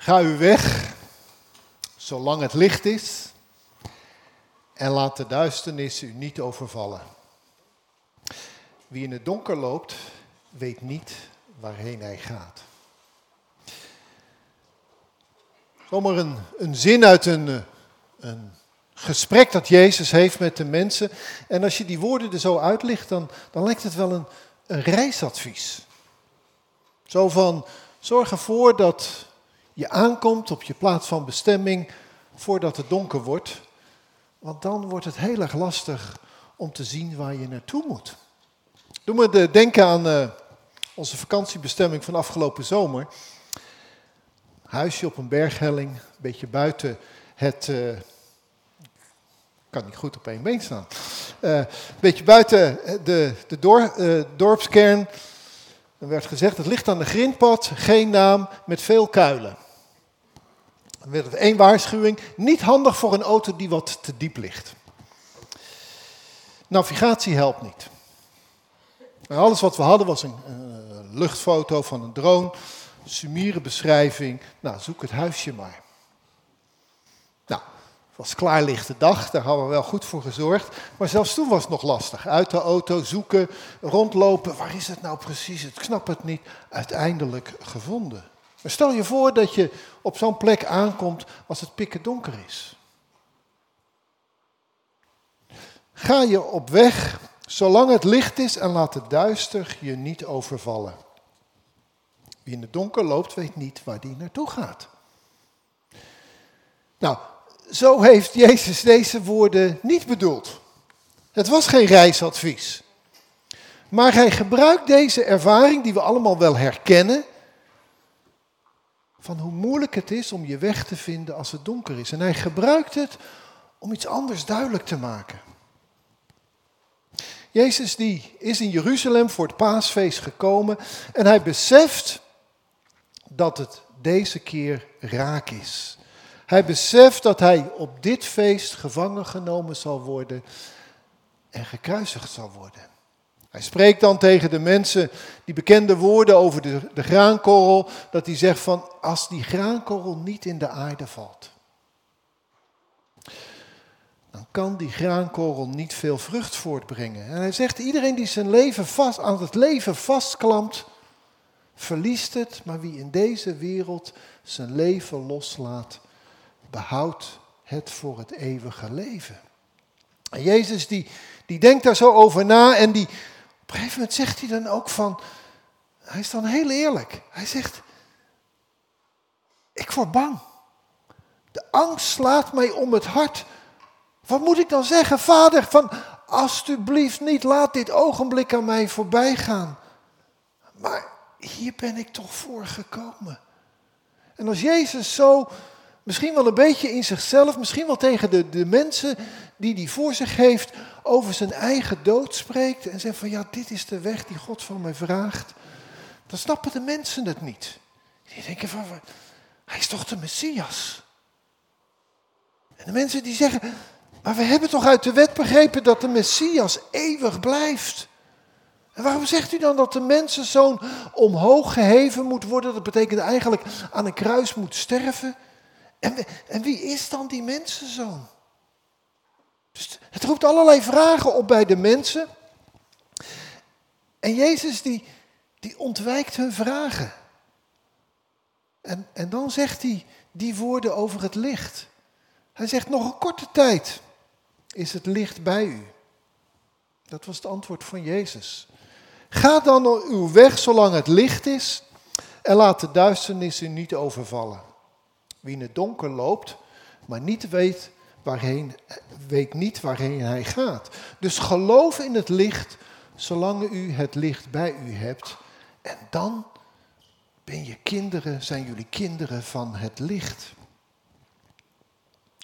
Ga u weg, zolang het licht is, en laat de duisternis u niet overvallen. Wie in het donker loopt, weet niet waarheen hij gaat. Zomaar een, een zin uit een, een gesprek dat Jezus heeft met de mensen. En als je die woorden er zo uitlicht, dan, dan lijkt het wel een, een reisadvies. Zo van, zorg ervoor dat je aankomt op je plaats van bestemming voordat het donker wordt. Want dan wordt het heel erg lastig om te zien waar je naartoe moet. Doe me de, denken aan uh, onze vakantiebestemming van afgelopen zomer. Huisje op een berghelling, een beetje buiten het... Uh, kan niet goed op één been staan. Uh, een beetje buiten de, de dorpskern. Er werd gezegd, het ligt aan de grindpad, geen naam, met veel kuilen. Dan één waarschuwing, niet handig voor een auto die wat te diep ligt. Navigatie helpt niet. alles wat we hadden was een, luchtfoto van een drone, sumiere beschrijving. Nou, zoek het huisje maar. Nou, het was klaarlichte dag, daar hadden we wel goed voor gezorgd. Maar zelfs toen was het nog lastig. Uit de auto zoeken, rondlopen. Waar is het nou precies? Ik snap het niet. Uiteindelijk gevonden. Maar stel je voor dat je op zo'n plek aankomt als het pikken donker is. Ga je op weg zolang het licht is en laat het duister je niet overvallen. Wie in het donker loopt, weet niet waar die naartoe gaat. Nou, zo heeft Jezus deze woorden niet bedoeld. Het was geen reisadvies. Maar hij gebruikt deze ervaring, die we allemaal wel herkennen, van hoe moeilijk het is om je weg te vinden als het donker is. En hij gebruikt het om iets anders duidelijk te maken. Jezus die is in Jeruzalem voor het paasfeest gekomen en hij beseft dat het deze keer raak is. Hij beseft dat hij op dit feest gevangen genomen zal worden en gekruisigd zal worden. Hij spreekt dan tegen de mensen die bekende woorden over de, de graankorrel, dat hij zegt van als die graankorrel niet in de aarde valt, dan kan die graankorrel niet veel vrucht voortbrengen. En hij zegt iedereen die zijn leven vast, aan het leven vastklampt, verliest het, maar wie in deze wereld zijn leven loslaat, behoudt het voor het eeuwige leven. En Jezus die, die denkt daar zo over na en die, een gegeven moment zegt hij dan ook van, hij is dan heel eerlijk. Hij zegt, ik word bang. De angst slaat mij om het hart. Wat moet ik dan zeggen, vader, van alsjeblieft niet, laat dit ogenblik aan mij voorbij gaan. Maar hier ben ik toch voor gekomen. En als Jezus zo, misschien wel een beetje in zichzelf, misschien wel tegen de, de mensen die hij voor zich heeft, over zijn eigen dood spreekt en zegt van ja, dit is de weg die God van mij vraagt, dan snappen de mensen het niet. Die denken van, hij is toch de Messias? En de mensen die zeggen, maar we hebben toch uit de wet begrepen dat de Messias eeuwig blijft? En waarom zegt u dan dat de mensenzoon omhoog geheven moet worden? Dat betekent eigenlijk aan een kruis moet sterven. En, en wie is dan die mensenzoon? Dus het roept allerlei vragen op bij de mensen. En Jezus die, die ontwijkt hun vragen. En, en dan zegt hij die woorden over het licht. Hij zegt nog een korte tijd is het licht bij u. Dat was het antwoord van Jezus. Ga dan uw weg zolang het licht is en laat de duisternis u niet overvallen. Wie in het donker loopt, maar niet weet waarheen, weet niet waarheen hij gaat. Dus geloof in het licht zolang u het licht bij u hebt. En dan ben je kinderen, zijn jullie kinderen van het licht.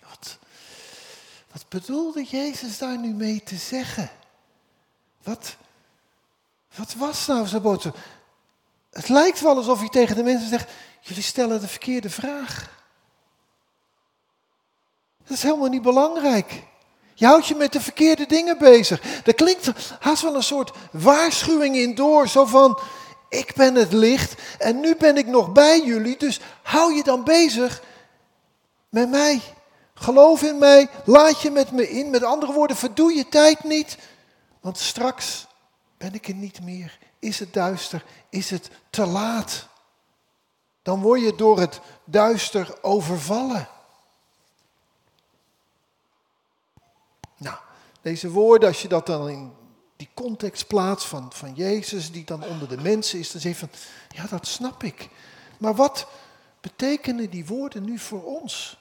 Wat, wat bedoelde Jezus daar nu mee te zeggen? Wat, wat was nou zijn boodschap? Het lijkt wel alsof hij tegen de mensen zegt: Jullie stellen de verkeerde vraag. Dat is helemaal niet belangrijk. Je houdt je met de verkeerde dingen bezig. Er klinkt haast wel een soort waarschuwing in door. Zo van, Ik ben het licht en nu ben ik nog bij jullie, dus hou je dan bezig met mij. Geloof in mij, laat je met me in. Met andere woorden, verdoe je tijd niet, want straks ben ik er niet meer. Is het duister? Is het te laat? Dan word je door het duister overvallen. Nou, deze woorden, als je dat dan in die context plaatst van, van Jezus, die dan onder de mensen is, dan zeg je van, ja, dat snap ik. Maar wat betekenen die woorden nu voor ons?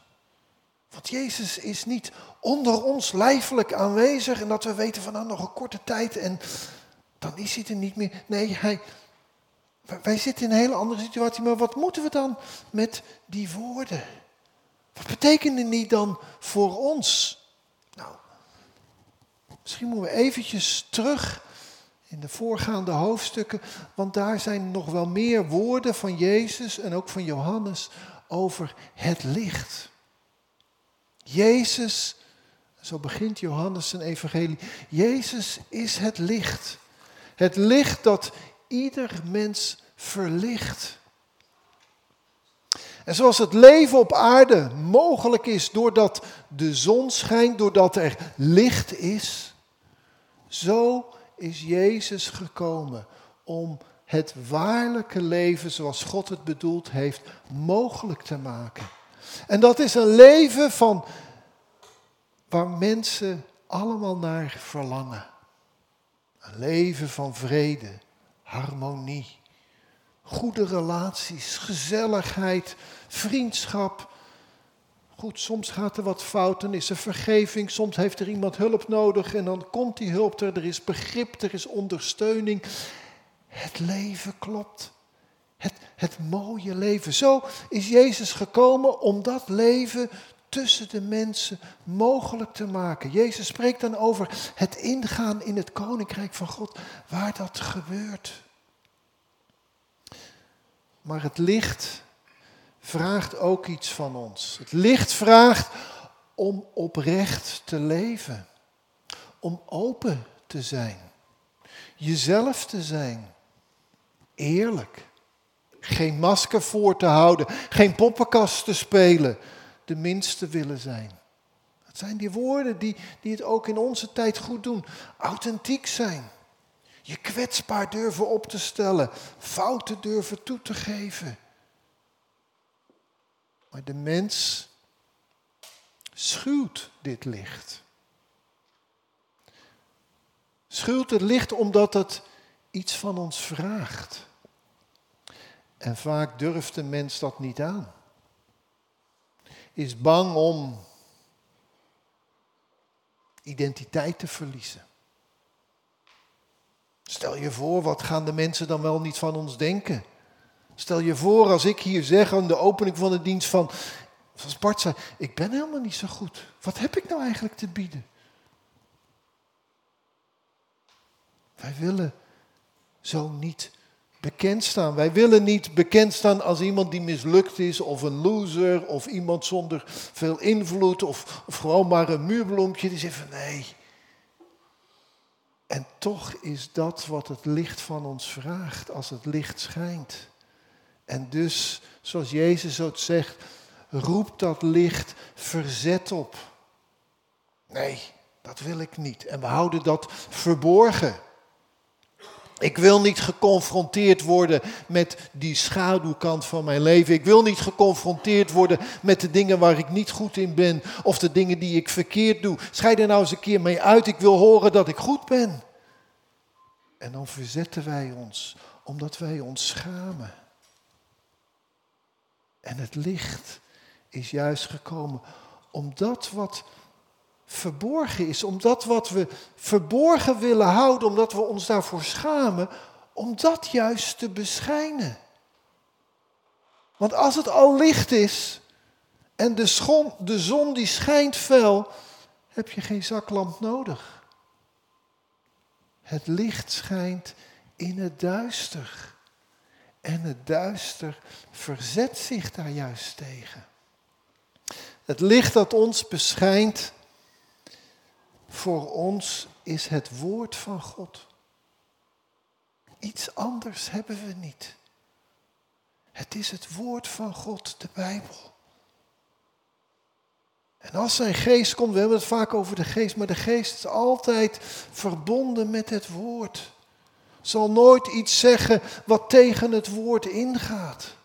Want Jezus is niet onder ons lijfelijk aanwezig en dat we weten van nou nog een korte tijd en dan is hij er niet meer. Nee, hij, wij zitten in een hele andere situatie, maar wat moeten we dan met die woorden? Wat betekenen die dan voor ons? Misschien moeten we eventjes terug in de voorgaande hoofdstukken, want daar zijn nog wel meer woorden van Jezus en ook van Johannes over het licht. Jezus, zo begint Johannes zijn evangelie, Jezus is het licht. Het licht dat ieder mens verlicht. En zoals het leven op aarde mogelijk is doordat de zon schijnt, doordat er licht is, zo is Jezus gekomen om het waarlijke leven zoals God het bedoeld heeft mogelijk te maken. En dat is een leven van waar mensen allemaal naar verlangen. Een leven van vrede, harmonie, goede relaties, gezelligheid, vriendschap. Goed, soms gaat er wat fout, dan is er vergeving, soms heeft er iemand hulp nodig en dan komt die hulp er, er is begrip, er is ondersteuning. Het leven klopt. Het, het mooie leven. Zo is Jezus gekomen om dat leven tussen de mensen mogelijk te maken. Jezus spreekt dan over het ingaan in het koninkrijk van God, waar dat gebeurt. Maar het licht vraagt ook iets van ons. Het licht vraagt om oprecht te leven, om open te zijn, jezelf te zijn, eerlijk. Geen masker voor te houden, geen poppenkast te spelen, de minste willen zijn. Het zijn die woorden die, die het ook in onze tijd goed doen. Authentiek zijn. Je kwetsbaar durven op te stellen. Fouten durven toe te geven. Maar de mens schuwt dit licht. Schuwt het licht omdat het iets van ons vraagt. En vaak durft de mens dat niet aan. Is bang om identiteit te verliezen. Stel je voor, wat gaan de mensen dan wel niet van ons denken? Stel je voor, als ik hier zeg aan de opening van de dienst van, zoals Bart ik ben helemaal niet zo goed. Wat heb ik nou eigenlijk te bieden? Wij willen zo niet bekend staan. Wij willen niet bekend staan als iemand die mislukt is, of een loser, of iemand zonder veel invloed, of, of gewoon maar een muurbloempje die zegt van nee. En toch is dat wat het licht van ons vraagt, als het licht schijnt. En dus, zoals Jezus ook zegt, roept dat licht verzet op. Nee, dat wil ik niet. En we houden dat verborgen. Ik wil niet geconfronteerd worden met die schaduwkant van mijn leven. Ik wil niet geconfronteerd worden met de dingen waar ik niet goed in ben of de dingen die ik verkeerd doe. Scheid er nou eens een keer mee uit. Ik wil horen dat ik goed ben. En dan verzetten wij ons omdat wij ons schamen. En het licht is juist gekomen om dat wat verborgen is, om dat wat we verborgen willen houden, omdat we ons daarvoor schamen, om dat juist te beschijnen. Want als het al licht is en de, de zon die schijnt fel, heb je geen zaklamp nodig. Het licht schijnt in het duister. En het duister verzet zich daar juist tegen. Het licht dat ons beschijnt, voor ons is het woord van God. Iets anders hebben we niet. Het is het woord van God, de Bijbel. En als zijn geest komt, we hebben het vaak over de geest, maar de geest is altijd verbonden met het woord. Zal nooit iets zeggen wat tegen het woord ingaat.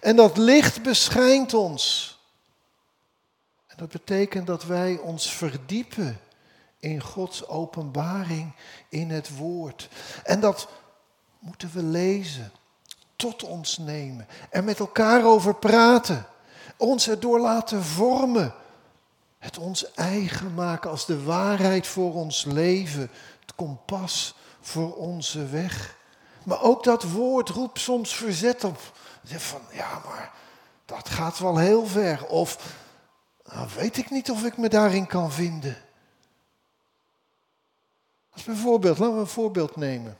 En dat licht beschijnt ons. En dat betekent dat wij ons verdiepen in Gods openbaring, in het woord. En dat moeten we lezen, tot ons nemen en met elkaar over praten. Ons erdoor laten vormen. Het ons eigen maken als de waarheid voor ons leven, het kompas voor onze weg. Maar ook dat woord roept soms verzet op. Zeg van, ja, maar dat gaat wel heel ver. Of, nou weet ik niet of ik me daarin kan vinden. Als bijvoorbeeld, laten we een voorbeeld nemen.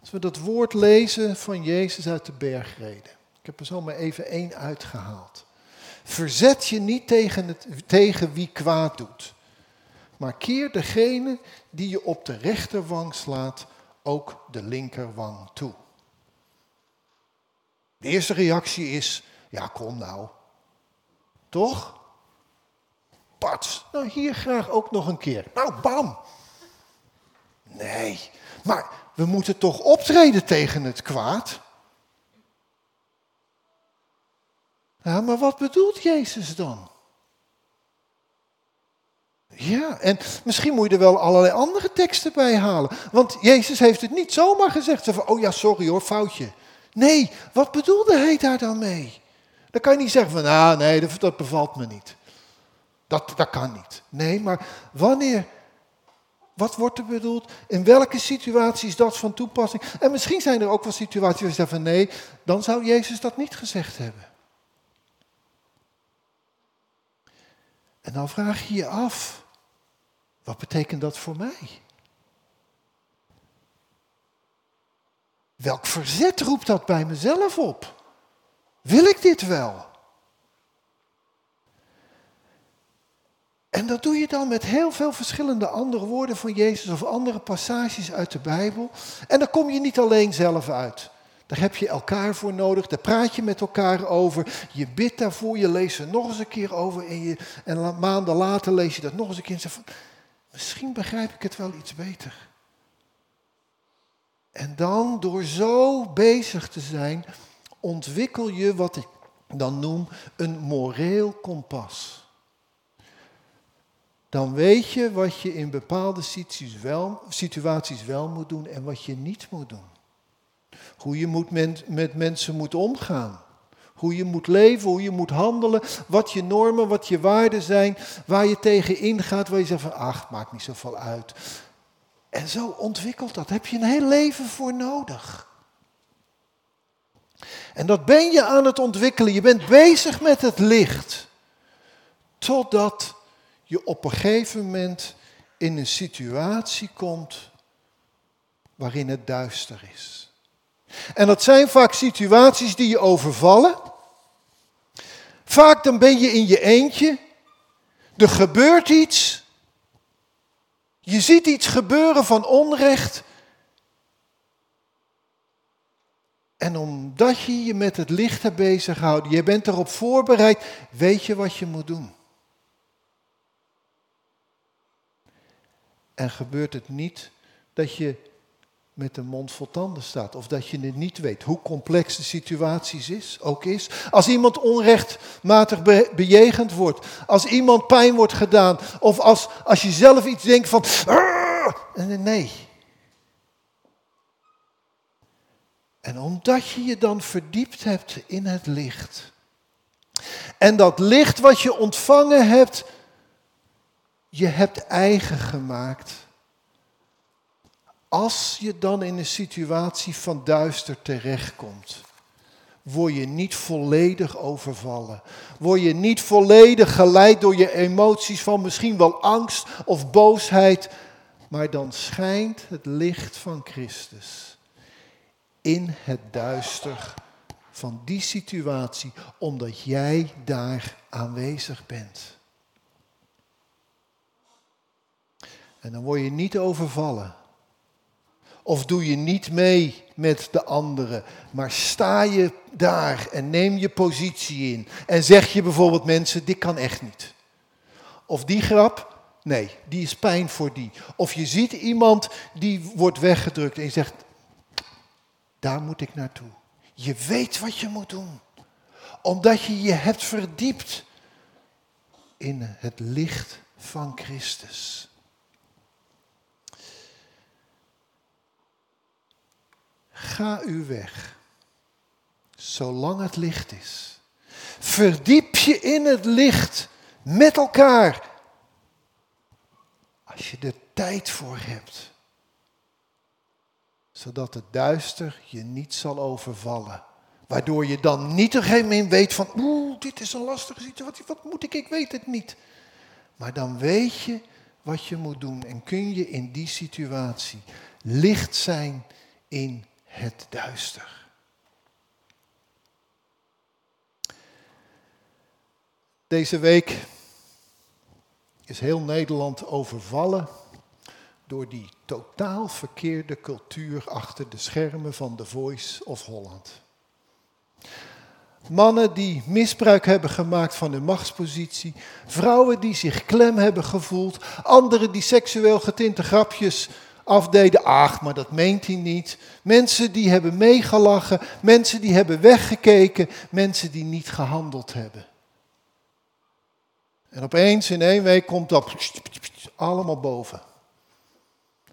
Als we dat woord lezen van Jezus uit de bergreden. Ik heb er zo maar even één uitgehaald. Verzet je niet tegen, het, tegen wie kwaad doet. Maar keer degene die je op de rechterwang slaat ook de linkerwang toe. De eerste reactie is, ja kom nou. Toch? Pats, nou hier graag ook nog een keer. Nou, bam. Nee, maar we moeten toch optreden tegen het kwaad? Ja, maar wat bedoelt Jezus dan? Ja, en misschien moet je er wel allerlei andere teksten bij halen. Want Jezus heeft het niet zomaar gezegd. Van, oh ja, sorry hoor, foutje. Nee, wat bedoelde hij daar dan mee? Dan kan je niet zeggen van, ah nee, dat, bevalt me niet. Dat, dat kan niet. Nee, maar wanneer wat wordt er bedoeld? In welke situatie is dat van toepassing? En misschien zijn er ook wel situaties waar je zegt van nee, dan zou Jezus dat niet gezegd hebben. En dan vraag je je af, wat betekent dat voor mij? Welk verzet roept dat bij mezelf op? Wil ik dit wel? En dat doe je dan met heel veel verschillende andere woorden van Jezus of andere passages uit de Bijbel. En dan kom je niet alleen zelf uit. Daar heb je elkaar voor nodig, daar praat je met elkaar over. Je bidt daarvoor, je leest er nog eens een keer over en, je, en maanden later lees je dat nog eens een keer en zeg van, misschien begrijp ik het wel iets beter. En dan, door zo bezig te zijn, ontwikkel je wat ik dan noem een moreel kompas dan weet je wat je in bepaalde wel, situaties wel moet doen en wat je niet moet doen. Hoe je moet met mensen moet omgaan. Hoe je moet leven, hoe je moet handelen, wat je normen, wat je waarden zijn, waar je tegen ingaat, waar je zegt van ach, maakt niet zoveel uit. En zo ontwikkelt dat. Daar heb je een heel leven voor nodig. En dat ben je aan het ontwikkelen. Je bent bezig met het licht. Totdat je op een gegeven moment in een situatie komt waarin het duister is. En dat zijn vaak situaties die je overvallen. Vaak dan ben je in je eentje. Er gebeurt iets. Je ziet iets gebeuren van onrecht. En omdat je je met het licht hebt bezighouden, je bent erop voorbereid, weet je wat je moet doen. En gebeurt het niet dat je met een mond vol tanden staat. Of dat je het niet weet hoe complex de situatie is, ook is. Als iemand onrechtmatig bejegend wordt. Als iemand pijn wordt gedaan. Of als, als je zelf iets denkt van... Nee. En omdat je je dan verdiept hebt in het licht. En dat licht wat je ontvangen hebt je hebt eigen gemaakt. Als je dan in een situatie van duister terechtkomt, word je niet volledig overvallen. Word je niet volledig geleid door je emoties van misschien wel angst of boosheid, maar dan schijnt het licht van Christus in het duister van die situatie, omdat jij daar aanwezig bent. En dan word je niet overvallen. Of doe je niet mee met de anderen, maar sta je daar en neem je positie in. En zeg je bijvoorbeeld mensen, dit kan echt niet. Of die grap, nee, die is pijn voor die. Of je ziet iemand die wordt weggedrukt en je zegt, daar moet ik naartoe. Je weet wat je moet doen. Omdat je je hebt verdiept in het licht van Christus. Ga uw weg, zolang het licht is. Verdiep je in het licht met elkaar, als je er tijd voor hebt, zodat het duister je niet zal overvallen. Waardoor je dan niet op een gegeven moment weet van, oeh, dit is een lastige situatie, wat moet ik, ik weet het niet. Maar dan weet je wat je moet doen en kun je in die situatie licht zijn in het duister. Deze week is heel Nederland overvallen door die totaal verkeerde cultuur achter de schermen van The Voice of Holland. Mannen die misbruik hebben gemaakt van hun machtspositie. Vrouwen die zich klem hebben gevoeld. Anderen die seksueel getinte grapjes afdeden. Ach, maar dat meent hij niet. Mensen die hebben meegelachen. Mensen die hebben weggekeken. Mensen die niet gehandeld hebben. En opeens in één week komt dat allemaal boven.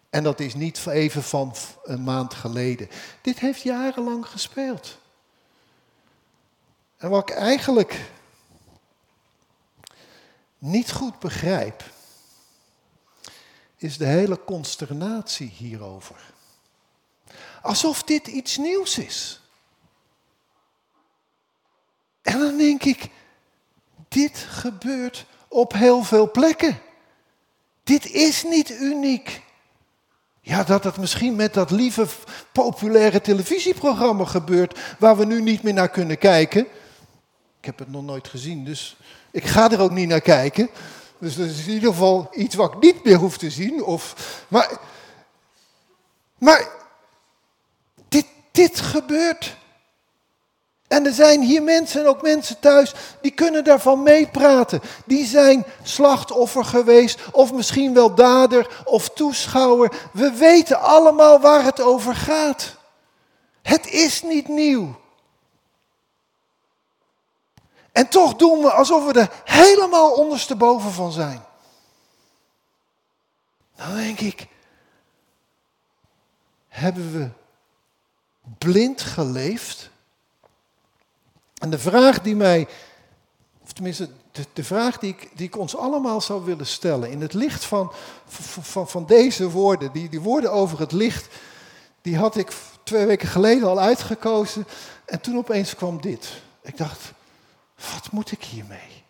En dat is niet even van een maand geleden. Dit heeft jarenlang gespeeld. En wat ik eigenlijk niet goed begrijp, is de hele consternatie hierover. Alsof dit iets nieuws is. En dan denk ik, dit gebeurt op heel veel plekken. Dit is niet uniek. Ja, dat het misschien met dat lieve populaire televisieprogramma gebeurt, waar we nu niet meer naar kunnen kijken. Ik heb het nog nooit gezien, dus ik ga er ook niet naar kijken. Dus dat is in ieder geval iets wat ik niet meer hoef te zien. Of, maar maar dit, dit gebeurt. En er zijn hier mensen en ook mensen thuis die kunnen daarvan meepraten. Die zijn slachtoffer geweest of misschien wel dader of toeschouwer. We weten allemaal waar het over gaat. Het is niet nieuw. En toch doen we alsof we er helemaal ondersteboven van zijn. Dan denk ik, hebben we blind geleefd? En de vraag die mij, of tenminste de, de vraag die ik, die ik ons allemaal zou willen stellen, in het licht van, van, van deze woorden, die, die woorden over het licht, die had ik twee weken geleden al uitgekozen. En toen opeens kwam dit. Ik dacht, wat moet ik hiermee?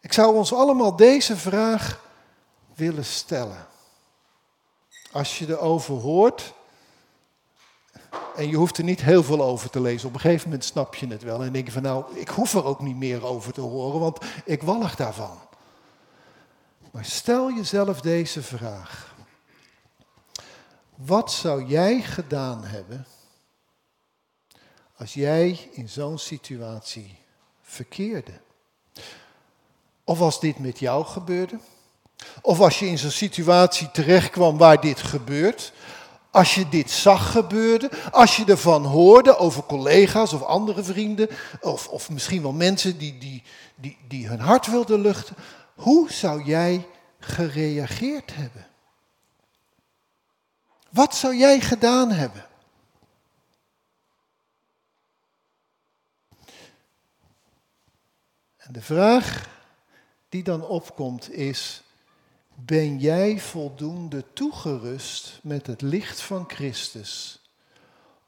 Ik zou ons allemaal deze vraag willen stellen. Als je erover hoort, en je hoeft er niet heel veel over te lezen. Op een gegeven moment snap je het wel en denk je van nou, ik hoef er ook niet meer over te horen, want ik wallig daarvan. Maar stel jezelf deze vraag. Wat zou jij gedaan hebben als jij in zo'n situatie verkeerde? Of als dit met jou gebeurde? Of als je in zo'n situatie terechtkwam waar dit gebeurt? Als je dit zag gebeuren, als je ervan hoorde over collega's of andere vrienden, of, of misschien wel mensen die, die, die, die hun hart wilden luchten, hoe zou jij gereageerd hebben? Wat zou jij gedaan hebben? De vraag die dan opkomt is, ben jij voldoende toegerust met het licht van Christus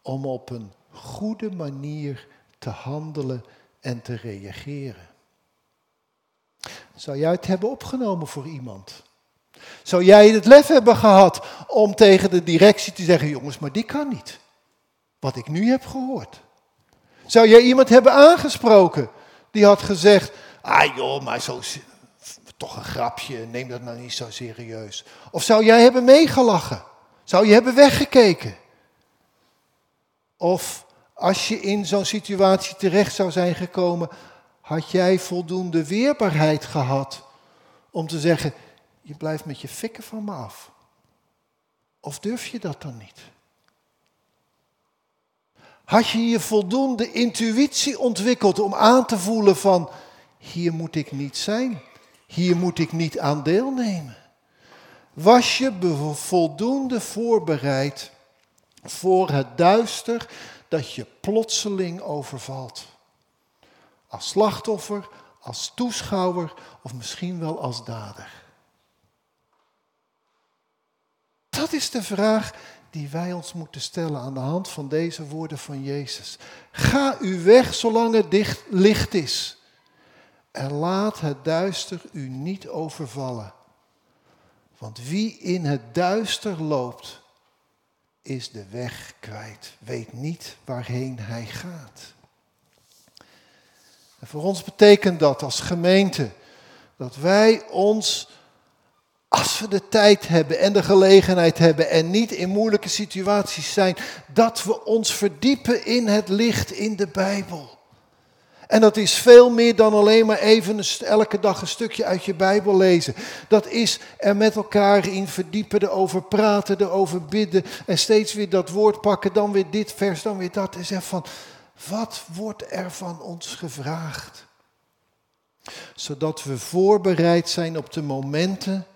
om op een goede manier te handelen en te reageren? Zou jij het hebben opgenomen voor iemand? Zou jij het lef hebben gehad om tegen de directie te zeggen, jongens, maar die kan niet. Wat ik nu heb gehoord. Zou jij iemand hebben aangesproken die had gezegd, ah joh, maar zo, toch een grapje, neem dat nou niet zo serieus. Of zou jij hebben meegelachen? Zou je hebben weggekeken? Of als je in zo'n situatie terecht zou zijn gekomen, had jij voldoende weerbaarheid gehad om te zeggen, je blijft met je fikken van me af? Of durf je dat dan niet? Had je je voldoende intuïtie ontwikkeld om aan te voelen van, hier moet ik niet zijn, hier moet ik niet aan deelnemen? Was je voldoende voorbereid voor het duister dat je plotseling overvalt? Als slachtoffer, als toeschouwer of misschien wel als dader? Dat is de vraag die wij ons moeten stellen aan de hand van deze woorden van Jezus. Ga u weg zolang het licht is. En laat het duister u niet overvallen. Want wie in het duister loopt, is de weg kwijt, weet niet waarheen hij gaat. En voor ons betekent dat als gemeente dat wij ons, als we de tijd hebben en de gelegenheid hebben en niet in moeilijke situaties zijn, dat we ons verdiepen in het licht in de Bijbel. En dat is veel meer dan alleen maar even elke dag een stukje uit je Bijbel lezen. Dat is er met elkaar in verdiepen, erover praten, erover bidden. En steeds weer dat woord pakken, dan weer dit vers, dan weer dat. En zeggen van, wat wordt er van ons gevraagd? Zodat we voorbereid zijn op de momenten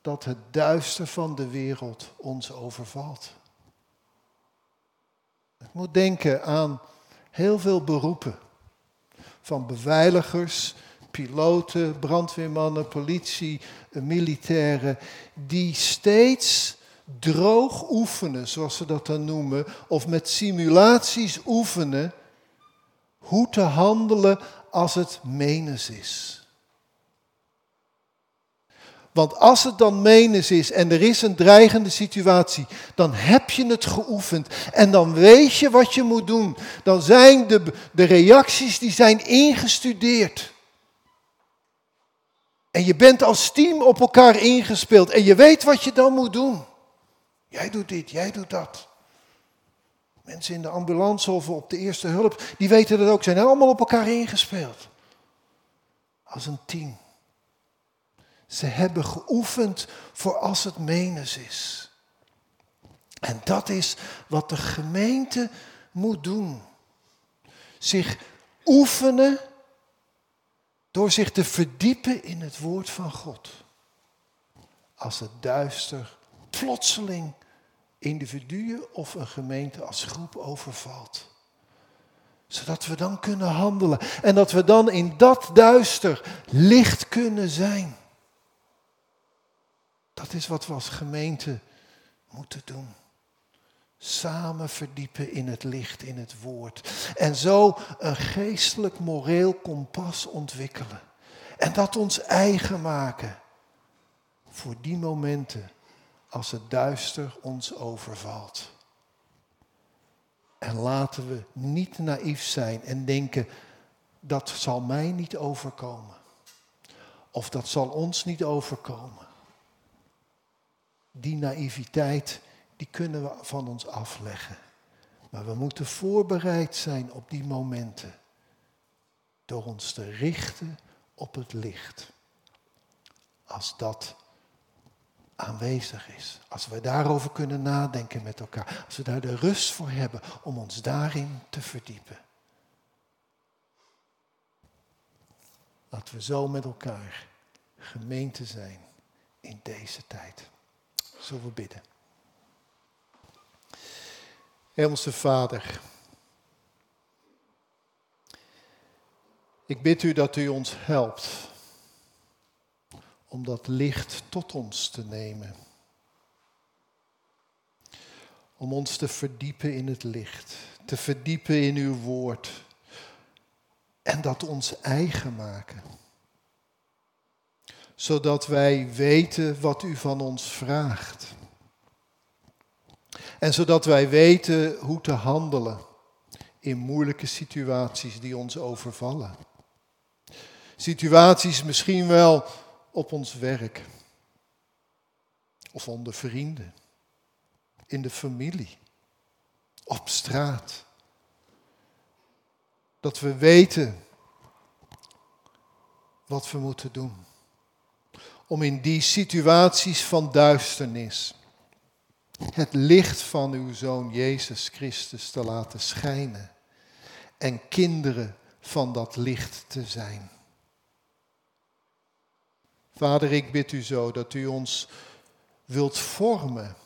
dat het duister van de wereld ons overvalt. Ik moet denken aan heel veel beroepen van beveiligers, piloten, brandweermannen, politie, militairen, die steeds droog oefenen, zoals ze dat dan noemen, of met simulaties oefenen, hoe te handelen als het menens is. Want als het dan menens is en er is een dreigende situatie, dan heb je het geoefend en dan weet je wat je moet doen. Dan zijn de, de reacties die zijn ingestudeerd. En je bent als team op elkaar ingespeeld en je weet wat je dan moet doen. Jij doet dit, jij doet dat. Mensen in de ambulance of op de eerste hulp, die weten dat ook, zijn allemaal op elkaar ingespeeld. Als een team. Ze hebben geoefend voor als het menens is. En dat is wat de gemeente moet doen. Zich oefenen door zich te verdiepen in het woord van God. Als het duister plotseling individuen of een gemeente als groep overvalt. Zodat we dan kunnen handelen en dat we dan in dat duister licht kunnen zijn. Dat is wat we als gemeente moeten doen. Samen verdiepen in het licht, in het woord. En zo een geestelijk moreel kompas ontwikkelen. En dat ons eigen maken. Voor die momenten als het duister ons overvalt. En laten we niet naïef zijn en denken, dat zal mij niet overkomen. Of dat zal ons niet overkomen die naïviteit, die kunnen we van ons afleggen. Maar we moeten voorbereid zijn op die momenten. Door ons te richten op het licht. Als dat aanwezig is. Als we daarover kunnen nadenken met elkaar. Als we daar de rust voor hebben om ons daarin te verdiepen. Laten we zo met elkaar gemeente zijn in deze tijd. Zullen we bidden. Hemelse Vader, ik bid u dat u ons helpt om dat licht tot ons te nemen. Om ons te verdiepen in het licht, te verdiepen in uw woord en dat ons eigen maken zodat wij weten wat u van ons vraagt. En zodat wij weten hoe te handelen in moeilijke situaties die ons overvallen. Situaties misschien wel op ons werk of onder vrienden in de familie, op straat. Dat we weten wat we moeten doen. Om in die situaties van duisternis het licht van uw Zoon Jezus Christus te laten schijnen en kinderen van dat licht te zijn. Vader, ik bid u zo dat u ons wilt vormen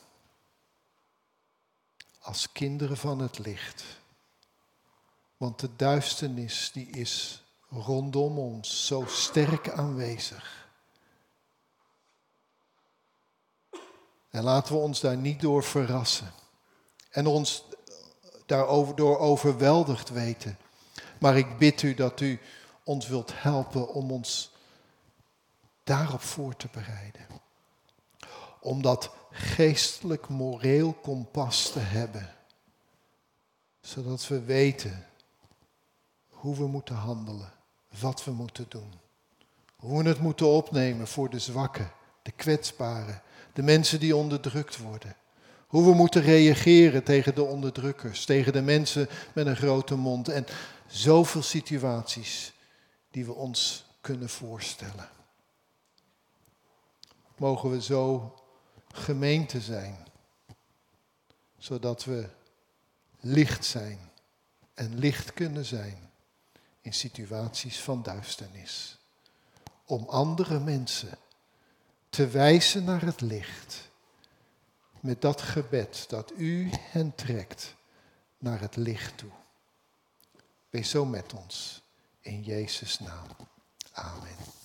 als kinderen van het licht. Want de duisternis die is rondom ons zo sterk aanwezig. En laten we ons daar niet door verrassen. En ons daarover door overweldigd weten. Maar ik bid u dat u ons wilt helpen om ons daarop voor te bereiden. Om dat geestelijk moreel kompas te hebben. Zodat we weten hoe we moeten handelen, wat we moeten doen. Hoe we het moeten opnemen voor de zwakken, de kwetsbaren, de mensen die onderdrukt worden. Hoe we moeten reageren tegen de onderdrukkers, tegen de mensen met een grote mond en zoveel situaties die we ons kunnen voorstellen. Mogen we zo gemeente zijn, zodat we licht zijn en licht kunnen zijn in situaties van duisternis. Om andere mensen te wijzen naar het licht. Met dat gebed dat u hen trekt naar het licht toe. Wees zo met ons. In Jezus' naam. Amen.